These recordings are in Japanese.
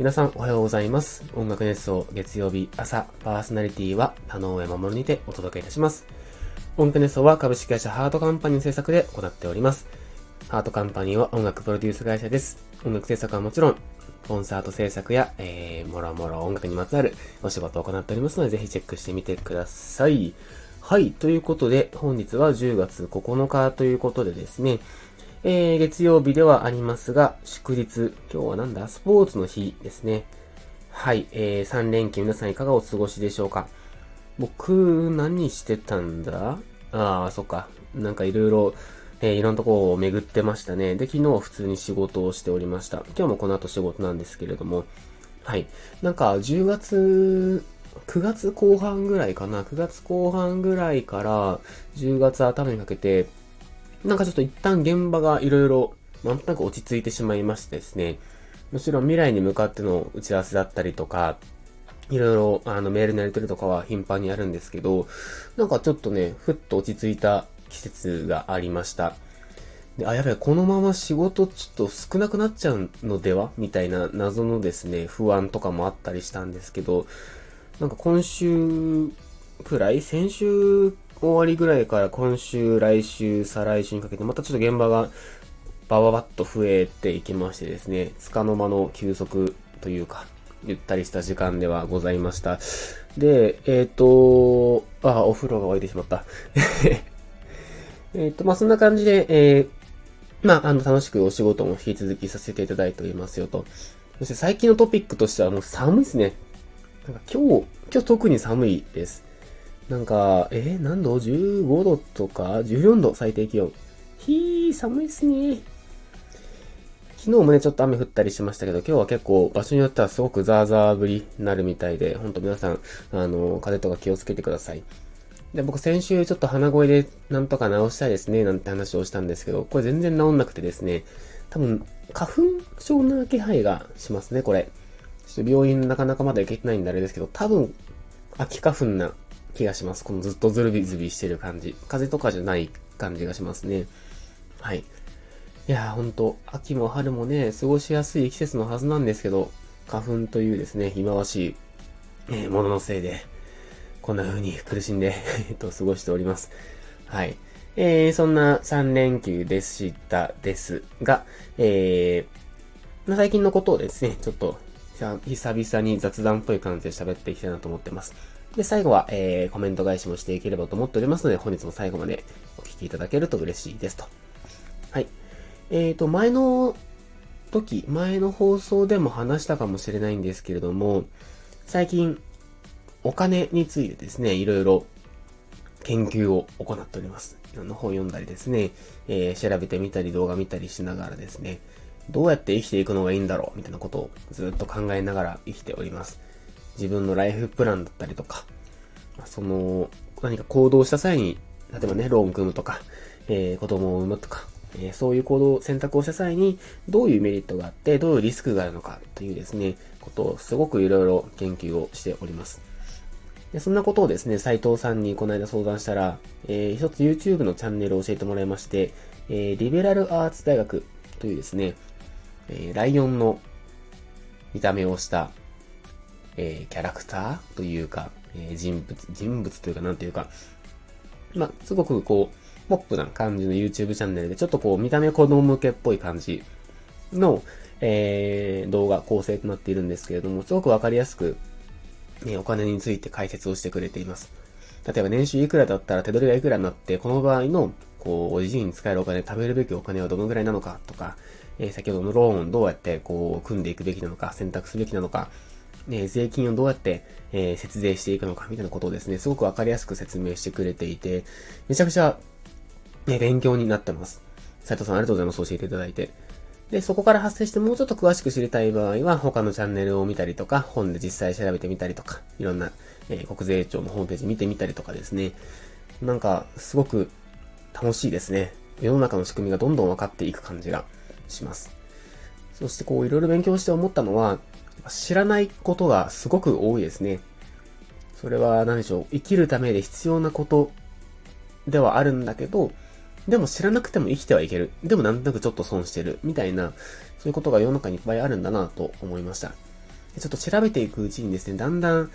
皆さんおはようございます。音楽熱奏月曜日朝パーソナリティは田上守にてお届けいたします。音楽熱奏は株式会社ハートカンパニーの制作で行っております。ハートカンパニーは音楽プロデュース会社です。音楽制作はもちろん、コンサート制作や、えー、もろもろ音楽にまつわるお仕事を行っておりますので、ぜひチェックしてみてください。はい。ということで、本日は10月9日ということでですね、えー、月曜日ではありますが、祝日、今日はなんだ、スポーツの日ですね。はい。えー、3連休皆さんいかがお過ごしでしょうか？僕、何してたんだ？ああ、そっか。なんかいろいろ、えー、いろんなとこを巡ってましたね。で、昨日普通に仕事をしておりました。今日もこの後仕事なんですけれども、はい。なんか、10月、9月後半ぐらいかな？9月後半ぐらいから10月頭にかけて、なんかちょっと一旦現場がいろいろ、なんとなく落ち着いてしまいましてですね。もちろん未来に向かっての打ち合わせだったりとか、いろいろ、あの、メールのやり取りとかは頻繁にあるんですけど、なんかちょっとね、ふっと落ち着いた季節がありました。で、あ、やべえ、このまま仕事ちょっと少なくなっちゃうのでは？みたいな謎のですね、不安とかもあったりしたんですけど、なんか今週くらい？先週終わりぐらいから今週、来週、再来週にかけて、またちょっと現場がバババッと増えていきましてですね、つかの間の休息というか、ゆったりした時間ではございました。で、えっ、ー、と、あ、お風呂が沸いてしまった。えっと、まあ、そんな感じで、えー、まあ、あの、楽しくお仕事も引き続きさせていただいておりますよと。そして最近のトピックとしてはもう寒いですね。なんか今日、今日特に寒いです。なんか、えー、何度 ?15 度とか ?14 度最低気温。ひー、寒いっすね。昨日もね、ちょっと雨降ったりしましたけど、今日は結構場所によってはすごくザーザー降りになるみたいで、ほんと皆さん、あの、風とか気をつけてください。で、僕先週ちょっと鼻声でなんとか治したいですね、なんて話をしたんですけど、これ全然治んなくてですね、多分、花粉症な気配がしますね、これ。ちょっと病院なかなかまだ行けてないんであれですけど、多分、秋花粉な気がします。このずっとズルビズビしてる感じ。風とかじゃない感じがしますね。はい。いやーほんと、秋も春もね、過ごしやすい季節のはずなんですけど、花粉というですね、忌まわしい、えー、もののせいで、こんな風に苦しんで えっと、過ごしております。はい。えー、そんな3連休でしたですが、えー、最近のことをですね、ちょっと、久々に雑談っぽい感じで喋っていきたいなと思ってます。で、最後は、えー、コメント返しもしていければと思っておりますので、本日も最後までお聞きいただけると嬉しいですと。はい。えーと、前の時、前の放送でも話したかもしれないんですけれども、最近、お金についてですね、いろいろ研究を行っております。いろんな本読んだりですね、えー、調べてみたり動画見たりしながらですね、どうやって生きていくのがいいんだろうみたいなことをずっと考えながら生きております。自分のライフプランだったりとか、その、何か行動した際に、例えばね、ローン組むとか、えー、子供を産むとか、えー、そういう行動、選択をした際に、どういうメリットがあって、どういうリスクがあるのかというですね、ことをすごくいろいろ研究をしております。でそんなことをですね、斉藤さんにこの間相談したら、えー、一つ YouTube のチャンネルを教えてもらいまして、えー、リベラルアーツ大学というですね、えー、ライオンの見た目をした、えー、キャラクターというか、えー、人物、人物というかなんていうか、まあ、すごくこう、ポップな感じの YouTube チャンネルで、ちょっとこう、見た目子供向けっぽい感じの、えー、動画構成となっているんですけれども、すごくわかりやすく、ね、お金について解説をしてくれています。例えば年収いくらだったら手取りがいくらになって、この場合の、こう、おじいに使えるお金、食べるべきお金はどのぐらいなのかとか、えー、先ほどのローンどうやってこう、組んでいくべきなのか、選択すべきなのか、ね、税金をどうやって、えー、節税していくのか、みたいなことをですね、すごくわかりやすく説明してくれていて、めちゃくちゃ、ね、勉強になってます。斉藤さんありがとうございます。教えていただいて。で、そこから発生してもうちょっと詳しく知りたい場合は、他のチャンネルを見たりとか、本で実際調べてみたりとか、いろんな、えー、国税庁のホームページ見てみたりとかですね。なんか、すごく楽しいですね。世の中の仕組みがどんどん分かっていく感じがします。そしてこう、いろいろ勉強して思ったのは、知らないことがすごく多いですね。それは何でしょう。生きるためで必要なことではあるんだけど、でも知らなくても生きてはいける。でもなんとなくちょっと損してる。みたいな、そういうことが世の中にいっぱいあるんだなと思いました。ちょっと調べていくうちにですね、だんだん、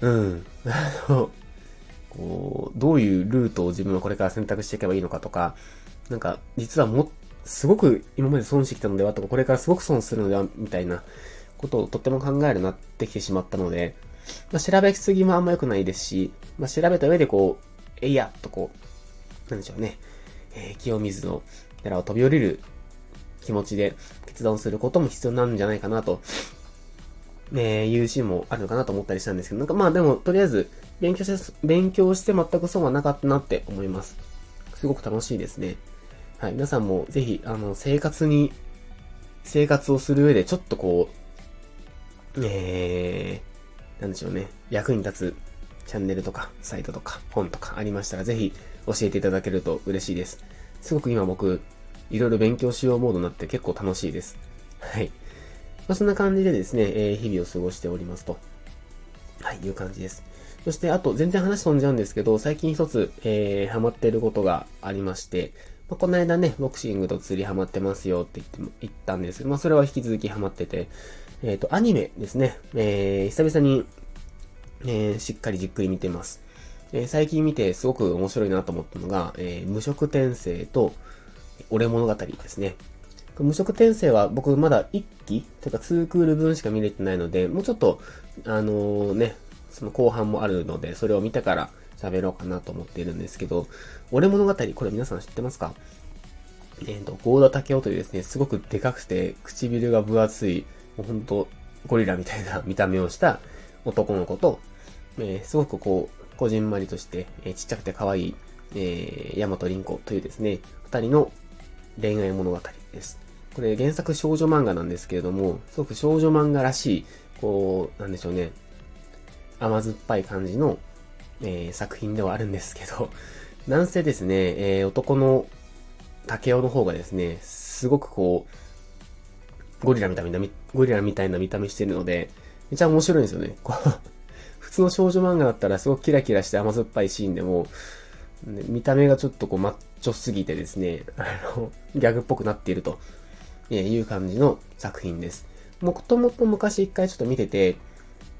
うん、あの、こう、どういうルートを自分はこれから選択していけばいいのかとか、なんか、実はも、すごく今まで損してきたのではとか、これからすごく損するのでは、みたいなことをとっても考えるなってきてしまったので、まあ、調べすぎもあんま良くないですし、まあ、調べた上でこう、えいや、とこう、なんでしょうね、えー、清水の寺を飛び降りる気持ちで決断することも必要なんじゃないかなと、えー、いうシーンもあるのかなと思ったりしたんですけど、なんかまあでも、とりあえず、勉強して、勉強して全く損はなかったなって思います。すごく楽しいですね。はい、皆さんもぜひ、あの、生活に、生活をする上でちょっとこう、えー、なんでしょうね、役に立つチャンネルとか、サイトとか、本とかありましたら、ぜひ教えていただけると嬉しいです。すごく今僕、いろいろ勉強しようモードになって結構楽しいです。はい。まあ、そんな感じでですね、えー、日々を過ごしておりますと。はい、いう感じです。そして、あと、全然話飛んじゃうんですけど、最近一つ、えー、ハマってることがありまして、まあ、この間ね、ボクシングと釣りハマってますよって言っても、言ったんですけど、まあ、それは引き続きハマってて、えっ、ー、と、アニメですね、えー、久々に、えー、しっかりじっくり見てます。えー、最近見てすごく面白いなと思ったのが、えー、無色転生と、俺物語ですね。無色転生は僕まだ1期というか2クール分しか見れてないので、もうちょっと、あのー、ね、その後半もあるので、それを見てから喋ろうかなと思っているんですけど、俺物語、これ皆さん知ってますか？えっ、ー、と、ゴーダタケオというですね、すごくでかくて、唇が分厚い、もうほんと、ゴリラみたいな 見た目をした男の子と、えー、すごくこう、こじんまりとして、えー、ちっちゃくて可愛い、えー、ヤマトリンコというですね、二人の恋愛物語です。これ原作少女漫画なんですけれども、すごく少女漫画らしい、こう、なんでしょうね、甘酸っぱい感じの、えー、作品ではあるんですけど、なんせですね、えー、男の竹雄の方がですね、すごくこう、ゴリラみたいな、ゴリラみたいな見た目してるので、めちゃ面白いんですよね。こう 普通の少女漫画だったらすごくキラキラして甘酸っぱいシーンでも、見た目がちょっとこうマッチョすぎてですね、あの、ギャグっぽくなっているという感じの作品です。もともと昔一回ちょっと見てて、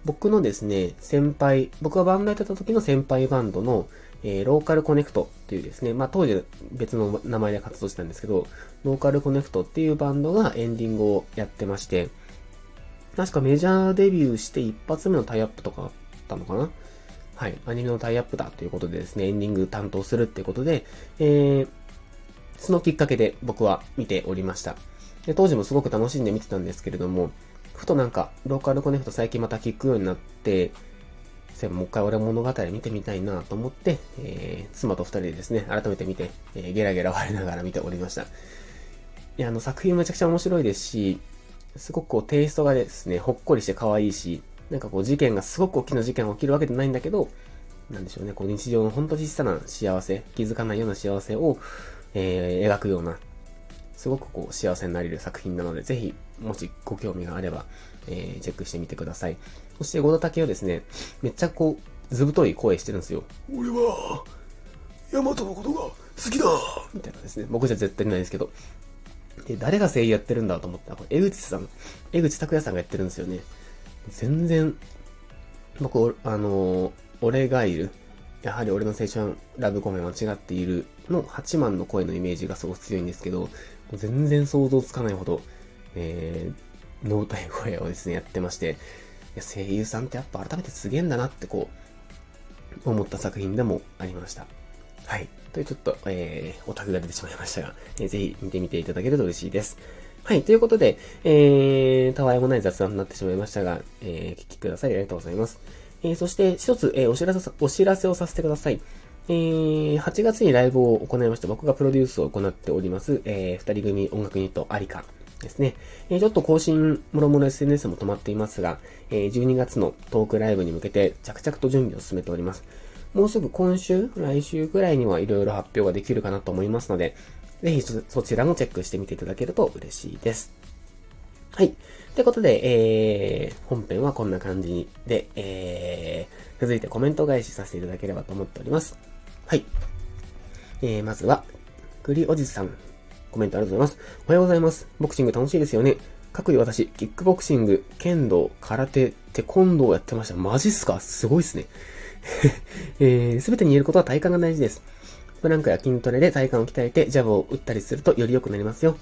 僕のですね、先輩、僕がバンドやってた時の先輩バンドの、えー、ローカルコネクトっていうですね、まあ当時別の名前で活動してたんですけど、ローカルコネクトっていうバンドがエンディングをやってまして、確かメジャーデビューして一発目のタイアップとかあったのかな？はい、アニメのタイアップだということでですね、エンディング担当するっていうことで、えー、そのきっかけで僕は見ておりました。で当時もすごく楽しんで見てたんですけれども、ふとなんか、ローカルコネクト最近また聞くようになって、もう一回俺物語見てみたいなと思って、えー、妻と二人でですね、改めて見て、えー、ゲラゲラ笑いながら見ておりました。いや、あの作品めちゃくちゃ面白いですし、すごくこうテイストがですね、ほっこりして可愛いし、なんかこう事件がすごく大きな事件が起きるわけじゃないんだけど、なんでしょうね、こう日常のほんと小さな幸せ、気づかないような幸せを、えー、描くような、すごくこう幸せになれる作品なので、ぜひ、もしご興味があれば、えー、チェックしてみてください。そして、ゴダタケはですね、めっちゃこう、ずぶとい声してるんですよ。俺は、ヤマトのことが好きだみたいなですね。僕じゃ絶対にないですけど。で、誰が声優やってるんだと思ったら、これ、江口さん、江口拓也さんがやってるんですよね。全然、僕、あの、俺がいる、やはり俺の青春ラブコメ間違っているの8万の声のイメージがすごく強いんですけど、全然想像つかないほど、えー、ノータイ声をですね、やってまして、声優さんってやっぱ改めてすげえんだなってこう、思った作品でもありました。はい。というちょっと、えー、オタクが出てしまいましたが、えー、ぜひ見てみていただけると嬉しいです。はい。ということで、えー、たわいもない雑談になってしまいましたが、えー、聞きください。ありがとうございます。えー、そして、一つ、えー、お知らせ、お知らせをさせてください。えー、8月にライブを行いました。僕がプロデュースを行っております、えー、二人組音楽ユニットアリカですね。え、ちょっと更新、もろもろ SNS も止まっていますが、え、12月のトークライブに向けて着々と準備を進めております。もうすぐ今週、来週くらいにはいろいろ発表ができるかなと思いますので、ぜひそちらもチェックしてみていただけると嬉しいです。はい。ということで、えー、本編はこんな感じで、えー、続いてコメント返しさせていただければと思っております。はい。えー、まずは、栗おじさん。コメントありがとうございます。おはようございます。ボクシング楽しいですよね。かくいう私、キックボクシング、剣道、空手、テコンドーをやってました。マジっすか？すごいっすね。えー、すべてに言えることは体幹が大事です。プランクや筋トレで体幹を鍛えてジャブを打ったりするとより良くなりますよ。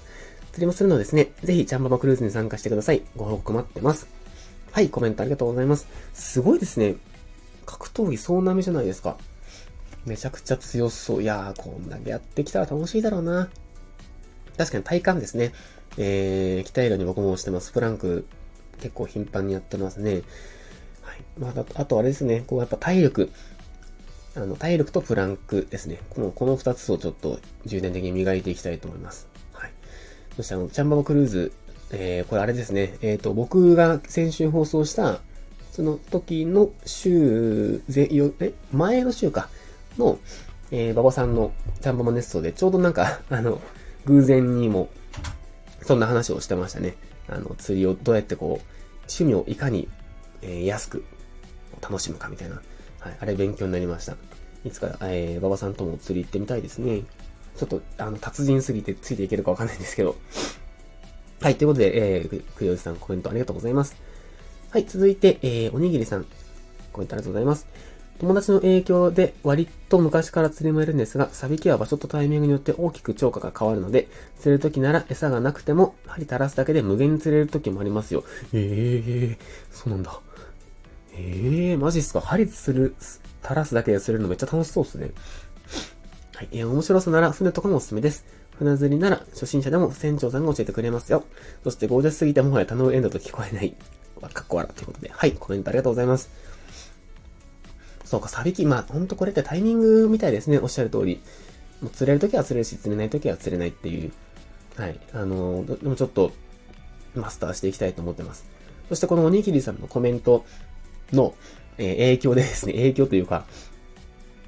釣りもするのですね。ぜひ、チャンババクルーズに参加してください。ご報告待ってます。はい、コメントありがとうございます。すごいですね。格闘技総なめじゃないですか。めちゃくちゃ強そう。いやー、こんだけやってきたら楽しいだろうな。確かに体幹ですね。えー、鍛えるように僕もしてます。プランク結構頻繁にやってますね。はい。まあ、あとあれですね。こうやっぱ体力。あの、体力とプランクですね。この、この二つをちょっと重点的に磨いていきたいと思います。はい。そしてあの、チャンバボクルーズ、えー、これあれですね。えっ、ー、と、僕が先週放送した、その時の週、ぜ、よ、え、前の週か、の、えー、馬場さんのチャンバボネストで、ちょうどなんか、あの、偶然にも、そんな話をしてましたね。あの、釣りをどうやってこう、趣味をいかに、えー、安く楽しむかみたいな。はい。あれ勉強になりました。いつか、えー、馬場さんとも釣り行ってみたいですね。ちょっと、あの、達人すぎてついていけるかわかんないんですけど。はい。ということで、えー、くよじさんコメントありがとうございます。はい。続いて、えー、おにぎりさん。コメントありがとうございます。友達の影響で割と昔から釣りもいるんですが、サビキは場所とタイミングによって大きく超過が変わるので、釣れる時なら餌がなくても針垂らすだけで無限に釣れる時もありますよ。ええー、そうなんだ。ええー、マジっすか？針釣る、垂らすだけで釣れるのめっちゃ楽しそうっすね。はい。えー、面白さなら船とかもおすすめです。船釣りなら初心者でも船長さんが教えてくれますよ。そしてゴージャスすぎてもはや他のエンドと聞こえない。かっこ笑ということで。はい。コメントありがとうございます。そうか、サビキ、まあ、ほんとこれってタイミングみたいですね。おっしゃる通り。もう釣れるときは釣れるし、釣れないときは釣れないっていう。はい。あのー、でもちょっと、マスターしていきたいと思ってます。そしてこのおにぎりさんのコメントの、えー、影響でですね、影響というか、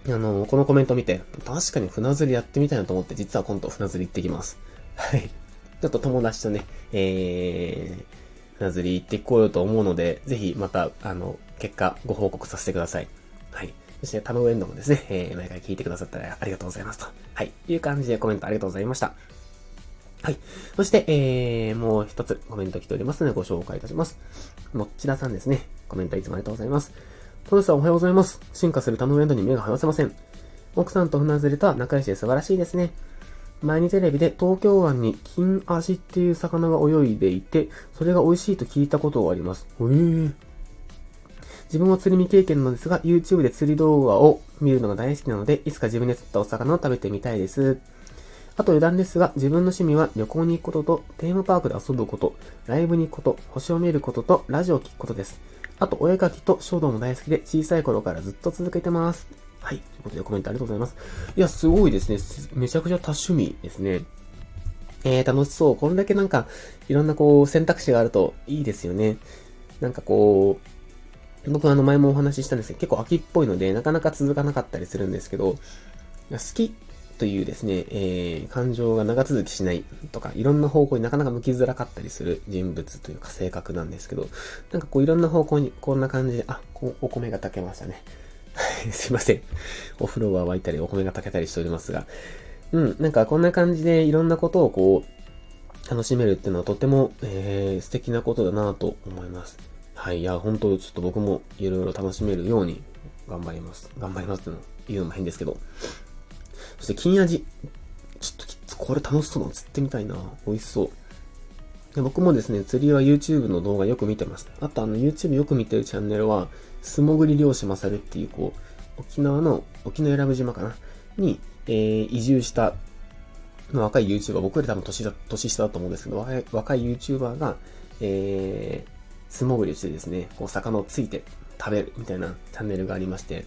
あのー、このコメント見て、確かに船釣りやってみたいなと思って、実は今度船釣り行ってきます。はい。ちょっと友達とね、えー、船釣り行ってこようと思うので、ぜひまた、あの、結果ご報告させてください。はい。そして、タムウェンドもですね、えー、毎回聞いてくださったらありがとうございますと。はい。いう感じでコメントありがとうございました。はい。そして、えー、もう一つコメント来ておりますのでご紹介いたします。もっちださんですね。コメントいつもありがとうございます。トルさんおはようございます。進化するタムウェンドに目が離せません。奥さんと船釣りとは仲良しで素晴らしいですね。前にテレビで東京湾に金アジっていう魚が泳いでいて、それが美味しいと聞いたことがあります。へー。自分は釣り未経験なのですが、YouTube で釣り動画を見るのが大好きなので、いつか自分で釣ったお魚を食べてみたいです。あと余談ですが、自分の趣味は旅行に行くことと、テーマパークで遊ぶこと、ライブに行くこと、星を見ることと、ラジオを聴くことです。あと、お絵描きと書道も大好きで、小さい頃からずっと続けてます。はい。ということでコメントありがとうございます。いや、すごいですね。めちゃくちゃ多趣味ですね。えー、楽しそう。これだけなんか、いろんなこう、選択肢があるといいですよね。なんかこう、僕はあの前もお話ししたんですけど、結構秋っぽいので、なかなか続かなかったりするんですけど、好きというですね、えー、感情が長続きしないとか、いろんな方向になかなか向きづらかったりする人物というか性格なんですけど、なんかこういろんな方向にこんな感じで、あ、お米が炊けましたね。すいません。お風呂は沸いたり、お米が炊けたりしておりますが、うん、なんかこんな感じでいろんなことをこう、楽しめるっていうのはとても、えー、素敵なことだなと思います。はい。いや、本当ちょっと僕もいろいろ楽しめるように頑張ります。頑張りますって言うのも変ですけど。そして金味。ちょっとこれ楽しそうなの釣ってみたいな。美味しそう。で僕もですね、釣りは YouTube の動画よく見てます。あとあの YouTube よく見てるチャンネルは、素潜り漁師まさるっていう、こう、沖縄の、沖永良部島かな？に、えー、移住した、若い YouTuber、僕より多分年だ、年下だと思うんですけど、若い若い YouTuber が、えー、素潜りしてですね、こう魚をついて食べるみたいなチャンネルがありまして、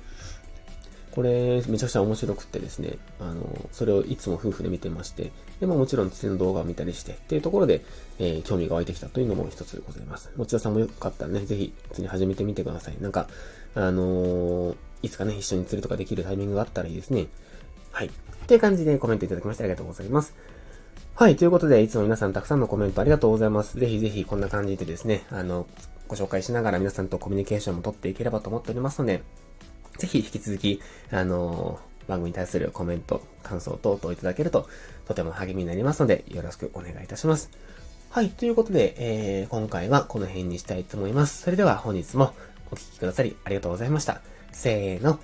これめちゃくちゃ面白くってですね、あの、それをいつも夫婦で見てまして、で、まあもちろん釣りの動画を見たりして、っていうところで、えー、興味が湧いてきたというのも一つでございます。持田さんもよかったらね、ぜひ釣り始めてみてください。なんか、あのー、いつかね、一緒に釣りとかできるタイミングがあったらいいですね。はい。っていう感じでコメントいただきましてありがとうございます。はい、ということで、いつも皆さんたくさんのコメントありがとうございます。ぜひぜひこんな感じでですね、あの、ご紹介しながら皆さんとコミュニケーションも取っていければと思っておりますので、ぜひ引き続き、あの番組に対するコメント、感想等々いただけると、とても励みになりますので、よろしくお願いいたします。はい、ということで、えー、今回はこの辺にしたいと思います。それでは本日もお聴きくださりありがとうございました。せーの、